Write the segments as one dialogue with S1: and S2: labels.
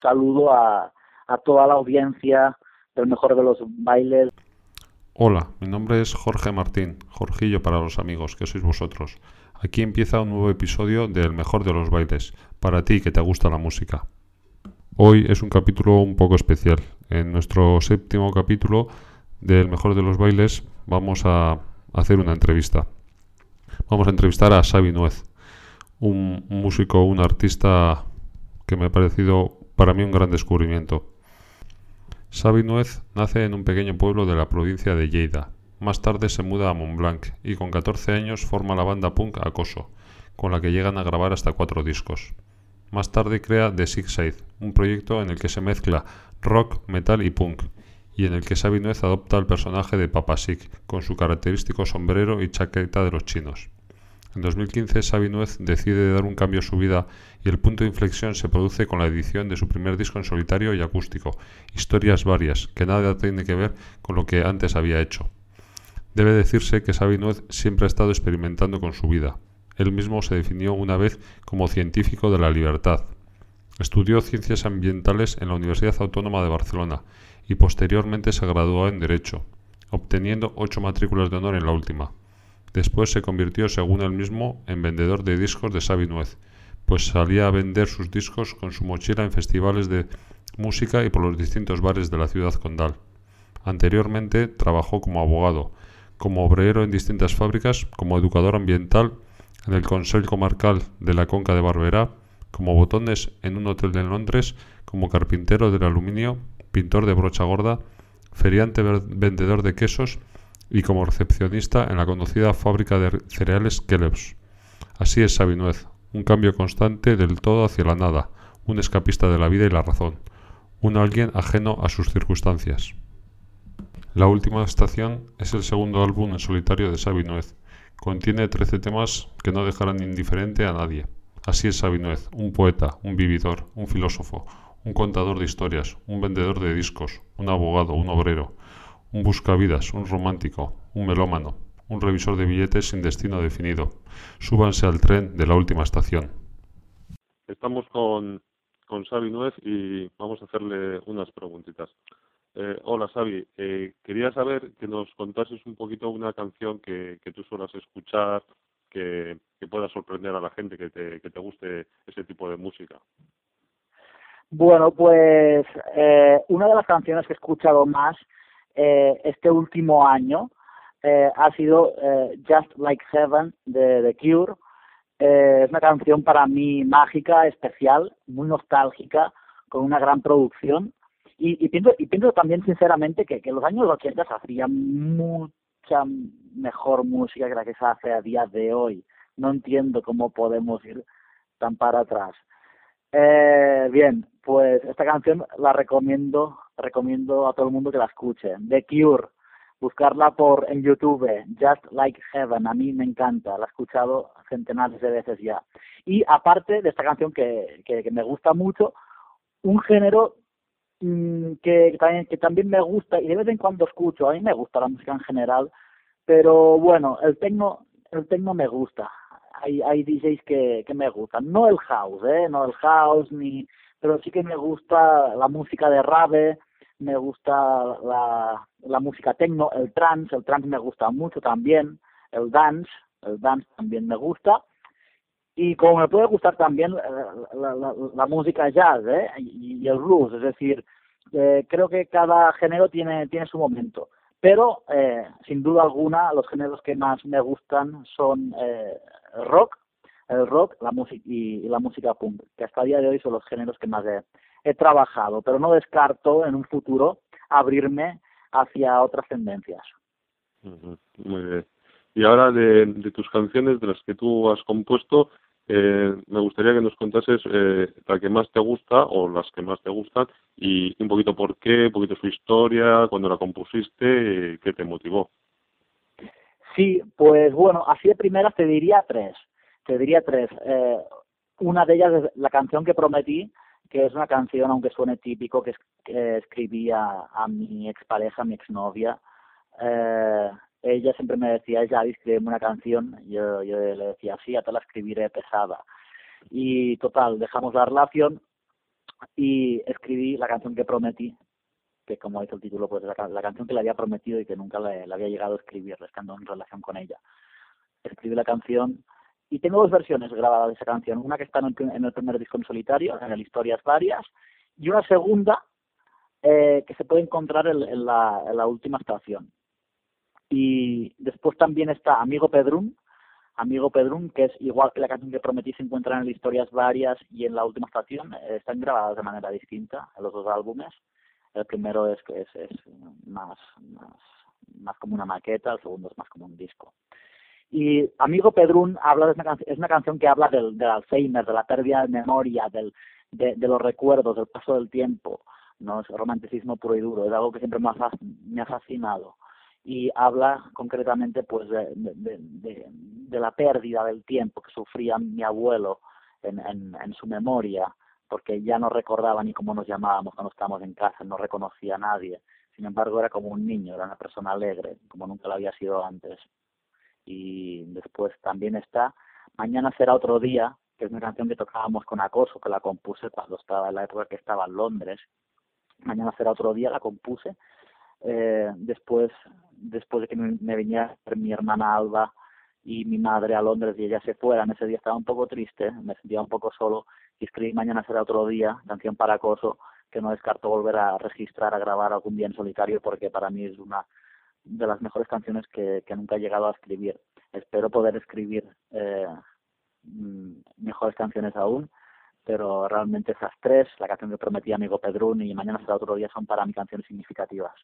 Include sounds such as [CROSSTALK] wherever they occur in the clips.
S1: saludo a, toda la audiencia del mejor de los bailes.
S2: Hola, mi nombre es Jorge Martín, Jorgillo para los amigos, que sois vosotros. Aquí empieza un nuevo episodio del mejor de los bailes, para ti que te gusta la música. Hoy es un capítulo un poco especial. En nuestro séptimo capítulo del mejor de los bailes vamos a hacer una entrevista. Vamos a entrevistar a Xavi Nuez, un músico, un artista que me ha parecido para mí un gran descubrimiento. Xavi Nuez nace en un pequeño pueblo de la provincia de Lleida. Más tarde se muda a Montblanc y con 14 años forma la banda punk Acoso, con la que llegan a grabar hasta cuatro discos. Más tarde crea The Six Side, un proyecto en el que se mezcla rock, metal y punk, y en el que Xavi Nuez adopta el personaje de Papa Sick, con su característico sombrero y chaqueta de los chinos. En 2015 Xavi Nuez decide dar un cambio a su vida y el punto de inflexión se produce con la edición de su primer disco en solitario y acústico, Historias varias, que nada tiene que ver con lo que antes había hecho. Debe decirse que Xavi Nuez siempre ha estado experimentando con su vida. Él mismo se definió una vez como científico de la libertad. Estudió ciencias ambientales en la Universidad Autónoma de Barcelona y posteriormente se graduó en Derecho, obteniendo ocho matrículas de honor en la última. Después se convirtió, según él mismo, en vendedor de discos de Xavi pues salía a vender sus discos con su mochila en festivales de música y por los distintos bares de la ciudad condal. Anteriormente trabajó como abogado, como obrero en distintas fábricas, como educador ambiental en el Consejo Comarcal de la Conca de Barberá, como botones en un hotel de Londres, como carpintero del aluminio, pintor de brocha gorda, feriante vendedor de quesos y como recepcionista en la conocida fábrica de cereales Kellogg's. Así es Sabinuez, un cambio constante del todo hacia la nada, un escapista de la vida y la razón, un alguien ajeno a sus circunstancias. La última estación es el segundo álbum en solitario de Sabinuez. Contiene 13 temas que no dejarán indiferente a nadie. Así es Sabinuez, un poeta, un vividor, un filósofo, un contador de historias, un vendedor de discos, un abogado, un obrero, un buscavidas, un romántico, un melómano, un revisor de billetes sin destino definido. Súbanse al tren de la última estación.
S3: Estamos con, con Xavi Nuez y vamos a hacerle unas preguntitas. Eh, hola Xavi, eh, quería saber que nos contases un poquito una canción que, que tú suelas escuchar, que, que, pueda sorprender a la gente, que te, que te guste ese tipo de música.
S1: Bueno, pues eh, una de las canciones que he escuchado más eh, este último año eh, ha sido eh, Just Like Heaven de The Cure. Eh, es una canción para mí mágica, especial, muy nostálgica, con una gran producción. Y, y, pienso, y pienso también sinceramente que, que los años 80 se hacía mucha mejor música que la que se hace a día de hoy. No entiendo cómo podemos ir tan para atrás. Eh, bien, pues esta canción la recomiendo, recomiendo a todo el mundo que la escuche. The Cure, buscarla por en YouTube, Just Like Heaven, a mí me encanta, la he escuchado centenares de veces ya. Y aparte de esta canción que, que, que me gusta mucho, un género mmm, que, también, que también me gusta y de vez en cuando escucho, a mí me gusta la música en general, pero bueno, el techno, el techno me gusta, hay, hay DJs que, que me gustan. No el house, ¿eh? No el house, ni pero sí que me gusta la música de rave, me gusta la, la música techno, el trance, el trance me gusta mucho también, el dance, el dance también me gusta. Y como me puede gustar también la, la, la, la música jazz ¿eh? y, y, el blues, es decir, eh, creo que cada género tiene, tiene su momento. Pero, eh, sin duda alguna, los géneros que más me gustan son eh, rock, el rock la música y, la música punk, que hasta el día de hoy son los géneros que más he, he trabajado, pero no descarto en un futuro abrirme hacia otras tendencias.
S3: Muy bien. Y ahora de, de tus canciones, de las que tú has compuesto, eh, me gustaría que nos contases eh, la que más te gusta o las que más te gustan y un poquito por qué, un poquito su historia, cuando la compusiste, eh, qué te motivó.
S1: Sí, pues bueno, así de primeras te diría tres. Te diría tres. Eh, una de ellas es la canción que prometí, que es una canción, aunque suene típico, que, es, que escribía a mi expareja, mi exnovia. Eh, ella siempre me decía, ya escríbeme una canción, yo, yo le decía, sí, ya te la escribiré pesada. Y total, dejamos la relación y escribí la canción que prometí, que como dice el título, pues la, la canción que le había prometido y que nunca le, había llegado a escribir, estando en relación con ella. Escribí la canción y tengo dos versiones grabadas de esa canción, una que está en el, primer disco en solitario, en el Historias Varias, y una segunda eh, que se puede encontrar en, la, en la última estación. Y después también está Amigo Pedrún, Amigo Pedrún, que es igual que la canción que prometí se encuentra en historias varias y en la última estación, eh, están grabadas de manera distinta en los dos álbumes. El primero es, es, es más, más, más como una maqueta, el segundo es más como un disco. Y Amigo Pedrún habla de una es una canción que habla del, del Alzheimer, de la pérdida de memoria, del, de, los recuerdos, del paso del tiempo. No es romanticismo puro y duro, es algo que siempre me ha, fascinado y habla concretamente pues de, de, de, la pérdida del tiempo que sufría mi abuelo en, en, su memoria, porque ya no recordaba ni cómo nos llamábamos cuando estábamos en casa, no reconocía a nadie. Sin embargo, era como un niño, era una persona alegre, como nunca lo había sido antes. Y después también está Mañana será otro día, que es una canción que tocábamos con acoso, que la compuse cuando estaba en la época que estaba en Londres. Mañana será otro día, la compuse eh, después después de que me, viniera mi hermana Alba y mi madre a Londres y ella se fueran, ese día estaba un poco triste, me sentía un poco solo y escribí Mañana será otro día, canción para acoso, que no descarto volver a registrar, a grabar algún día en solitario porque para mí es una de las mejores canciones que, que nunca he llegado a escribir. Espero poder escribir eh, mm, mejores canciones aún, pero realmente esas tres, la canción que prometí amigo Pedrún y Mañana será otro día, son para mí canciones significativas.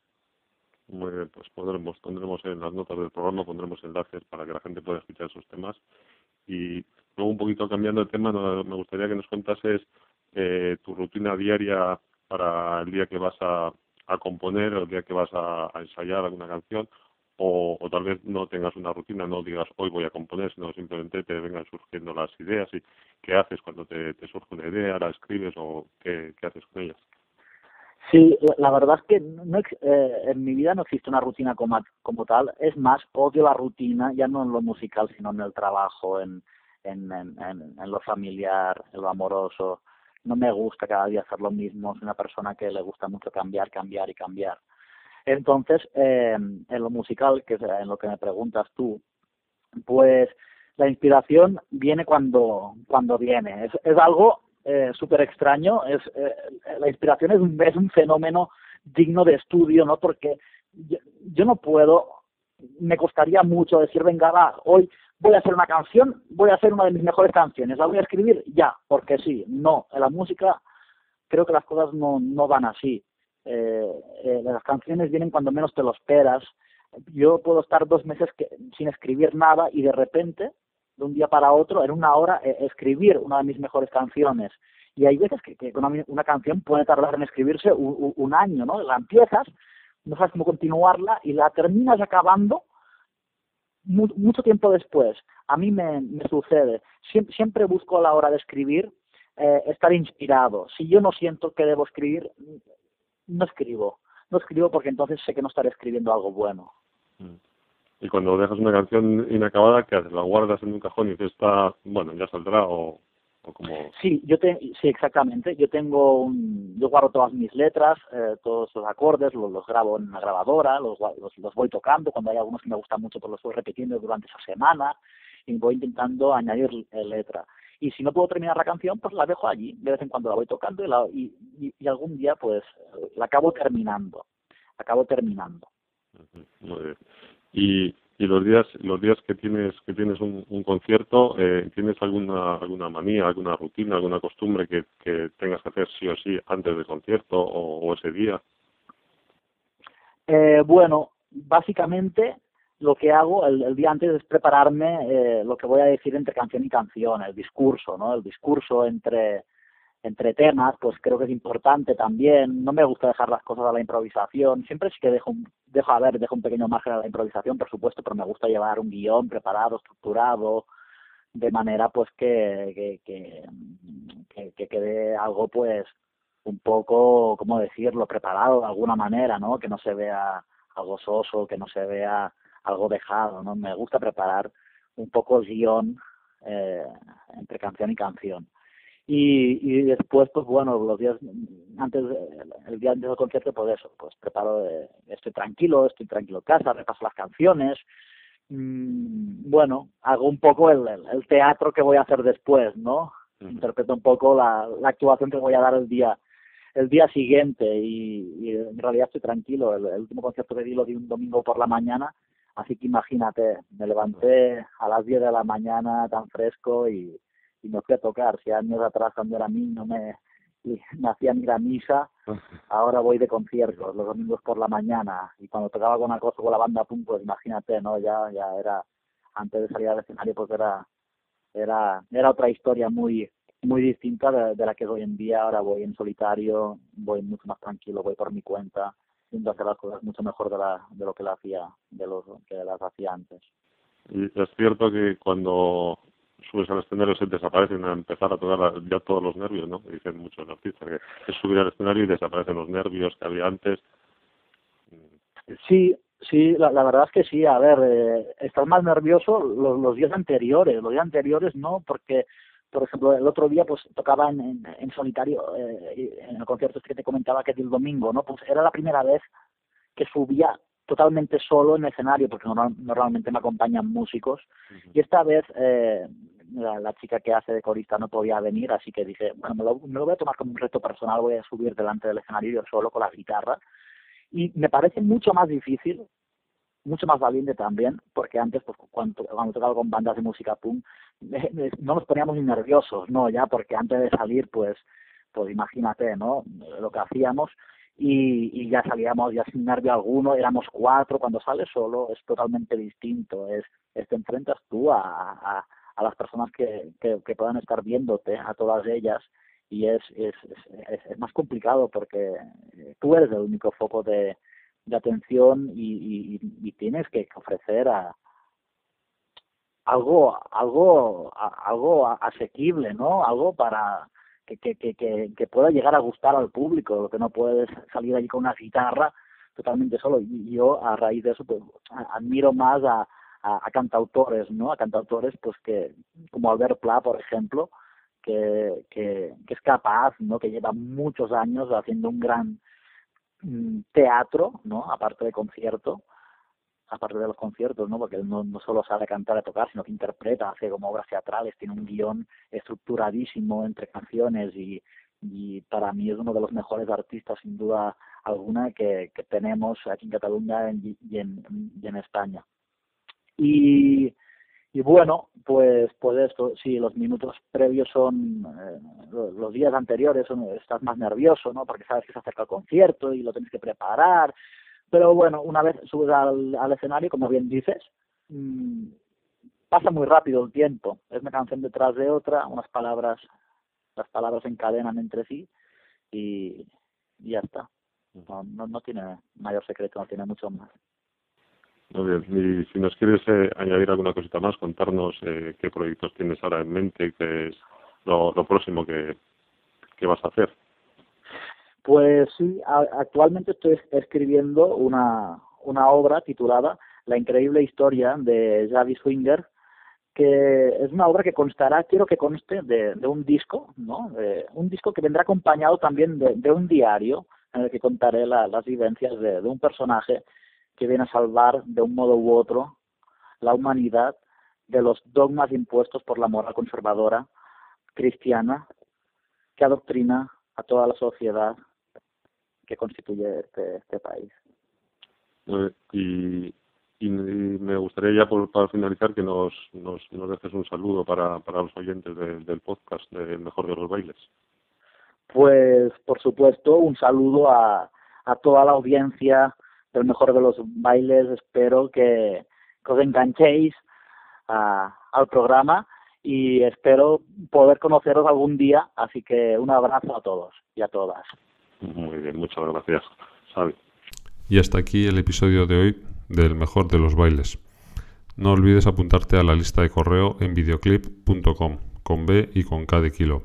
S3: Muy bien, pues pondremos, pondremos en las notas del programa, pondremos enlaces para que la gente pueda escuchar esos temas. Y luego un poquito cambiando de tema, me gustaría que nos contases eh, tu rutina diaria para el día que vas a, a componer, el día que vas a, ensayar alguna canción, o, tal vez no tengas una rutina, no digas hoy voy a componer, sino simplemente te vengan surgiendo las ideas y qué haces cuando te, te surge una idea, la escribes o qué, qué haces con ellas.
S1: Sí, la verdad es que no, eh, en mi vida no existe una rutina como, como tal. Es más, odio la rutina, ya no en lo musical, sino en el trabajo, en, en, en, en, lo familiar, en lo amoroso. No me gusta cada día hacer lo mismo. Soy una persona que le gusta mucho cambiar, cambiar y cambiar. Entonces, eh, en lo musical, que es en lo que me preguntas tú, pues la inspiración viene cuando, cuando viene. Es, es algo eh, súper extraño. Es, eh, la inspiración es un, es un fenómeno digno de estudio, ¿no? Porque yo, yo no puedo, me costaría mucho decir, venga, va, hoy voy a hacer una canción, voy a hacer una de mis mejores canciones, la voy a escribir ya, porque sí, no, en la música creo que las cosas no, no van así. Eh, eh, las canciones vienen cuando menos te lo esperas. Yo puedo estar dos meses sin escribir nada y de repente de un día para otro, en una hora, eh, escribir una de mis mejores canciones. Y hay veces que, que una, una, canción puede tardar en escribirse un, un, año, ¿no? La empiezas, no sabes cómo continuarla y la terminas acabando mu mucho tiempo después. A mí me, me sucede. Siempre, siempre, busco a la hora de escribir eh, estar inspirado. Si yo no siento que debo escribir, no escribo. No escribo porque entonces sé que no estaré escribiendo algo bueno.
S3: Mm. Y cuando dejas una canción inacabada, ¿qué haces? ¿La guardas en un cajón y dices, está, bueno, ya saldrá o, o como...?
S1: Sí, yo te, sí, exactamente. Yo tengo un, yo guardo todas mis letras, eh, todos los acordes, los, los, grabo en una grabadora, los, los, los voy tocando. Cuando hay algunos que me gustan mucho, pues los voy repitiendo durante esa semana y voy intentando añadir eh, letra. Y si no puedo terminar la canción, pues la dejo allí. De vez en cuando la voy tocando y, la, y, y, y algún día, pues, la acabo terminando. Acabo terminando.
S3: Muy bien. Y, y los días los días que tienes que tienes un, concierto eh, tienes alguna alguna manía alguna rutina alguna costumbre que, que tengas que hacer sí o sí antes del concierto o, o ese día
S1: eh, bueno básicamente lo que hago el, el día antes es prepararme eh, lo que voy a decir entre canción y canción el discurso no el discurso entre entre temas, pues creo que es importante también. No me gusta dejar las cosas a la improvisación. Siempre sí que dejo, un, dejo a ver, dejo un pequeño margen a la improvisación, por supuesto, pero me gusta llevar un guion preparado, estructurado, de manera pues que, que, que, que, que quede algo pues un poco, ¿cómo decirlo?, preparado de alguna manera, ¿no? Que no se vea algo soso, que no se vea algo dejado, ¿no? Me gusta preparar un poco el guion eh, entre canción y canción y, y después pues bueno los días antes el día antes del concierto pues eso pues preparo estoy tranquilo estoy tranquilo en casa repaso las canciones mmm, bueno hago un poco el, el, teatro que voy a hacer después no interpreto un poco la, la actuación que voy a dar el día el día siguiente y, y en realidad estoy tranquilo. El, el último concierto que di lo di un domingo por la mañana así que imagínate me levanté a las 10 de la mañana tan fresco y y me fui a tocar. Si años atrás cuando era niño me, me [LAUGHS] hacían ir a misa, [LAUGHS] ahora voy de conciertos los domingos por la mañana y cuando tocaba con acoso con la banda pum, pues imagínate, ¿no? Ya, ya era, antes de salir al escenario pues era, era, era otra historia muy, muy distinta de, de la que hoy en día. Ahora voy en solitario, voy mucho más tranquilo, voy por mi cuenta, siento hacer las cosas mucho mejor de, la, de lo que la hacía, de lo que las hacía antes.
S3: Y es cierto que cuando subes al escenario se desaparecen a empezar a tocar ya todos los nervios, ¿no? Dicen muchos artistas que es subir al escenario y desaparecen los nervios que había antes.
S1: Sí, sí, la, la verdad es que sí. A ver, eh, estás más nervioso los, los días anteriores, los días anteriores no, porque por ejemplo, el otro día pues tocaba en, en, en solitario, eh, en el concierto que te comentaba que es el domingo, ¿no? Pues era la primera vez que subía totalmente solo en el escenario, porque normal, normalmente me acompañan músicos, uh -huh. y esta vez eh, la, chica que hace de corista no podía venir, así que dije, bueno, me lo, me lo voy a tomar como un reto personal, voy a subir delante del escenario yo solo con la guitarra, y me parece mucho más difícil, mucho más valiente también, porque antes, pues cuando, cuando tocaba con bandas de música punk, no nos poníamos ni nerviosos, ¿no? Ya, porque antes de salir, pues, pues imagínate, ¿no? Lo que hacíamos, y, y ya salíamos ya sin nervio alguno, éramos cuatro, cuando sales solo es totalmente distinto, es, te enfrentas tú a, a las personas que, que, que, puedan estar viéndote, a todas ellas, y es, es, es, más complicado porque tú eres el único foco de, de atención y, y, y tienes que ofrecer a, algo algo algo asequible no algo para que, que, que, que, pueda llegar a gustar al público, lo que no puedes salir allí con una guitarra totalmente solo. Y yo, a raíz de eso, pues admiro más a, a, a cantautores, ¿no? A cantautores, pues que, como Albert Pla, por ejemplo, que, que, que es capaz, ¿no? Que lleva muchos años haciendo un gran mm, teatro, ¿no? Aparte de concierto, aparte de los conciertos, ¿no? Porque él no, no solo sabe cantar y tocar, sino que interpreta, hace como obras teatrales, tiene un guion estructuradísimo entre canciones y, y para mí es uno de los mejores artistas, sin duda alguna, que, que tenemos aquí en Cataluña y, en, y en España. Y, y bueno, pues, pues esto, sí, los minutos previos son, eh, los días anteriores son, estás más nervioso, ¿no? Porque sabes que se acerca el concierto y lo tienes que preparar, pero bueno, una vez subes al, al escenario, como bien dices, mmm, pasa muy rápido el tiempo. Es una canción detrás de otra, unas palabras, las palabras se encadenan entre sí y, y ya está. No, no, no, tiene mayor secreto, no tiene mucho más.
S3: Muy bien, y si nos quieres eh, añadir alguna cosita más, contarnos eh, qué proyectos tienes ahora en mente, qué es lo, próximo que, que vas a hacer.
S1: Pues sí, actualmente estoy escribiendo una, una obra titulada La increíble historia de Javi Swinger, que es una obra que constará, quiero que conste, de, de un disco, ¿no? De, un disco que vendrá acompañado también de, de un diario en el que contaré la, las vivencias de un personaje que viene a salvar de un modo u otro la humanidad de los dogmas impuestos por la moral conservadora cristiana que adoctrina a toda la sociedad que constituye este, este país.
S3: Y, y me gustaría ya por, para finalizar que nos, nos, nos dejes un saludo para, para los oyentes de, del podcast de Mejor de los Bailes.
S1: Pues por supuesto un saludo a, a toda la audiencia del Mejor de los Bailes, espero que, que os enganchéis a, al programa y espero poder conoceros algún día, así que un abrazo a todos y a todas.
S3: Muy bien, muchas gracias, Xavi.
S2: Y hasta aquí el episodio de hoy del mejor de los bailes. No olvides apuntarte a la lista de correo en videoclip.com con B y con K de kilo.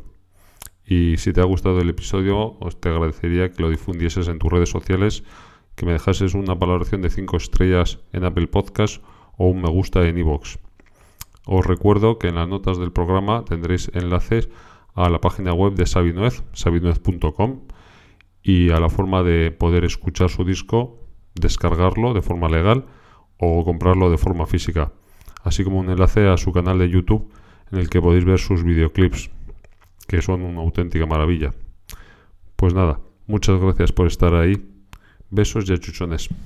S2: Y si te ha gustado el episodio, os te agradecería que lo difundieses en tus redes sociales, que me dejases una valoración de 5 estrellas en Apple Podcast o un me gusta en iVoox. Os recuerdo que en las notas del programa tendréis enlaces a la página web de Sabinuez, sabinuez.com y a la forma de poder escuchar su disco, descargarlo de forma legal o comprarlo de forma física, así como un enlace a su canal de YouTube en el que podéis ver sus videoclips, que son una auténtica maravilla. Pues nada, muchas gracias por estar ahí. Besos y achuchones.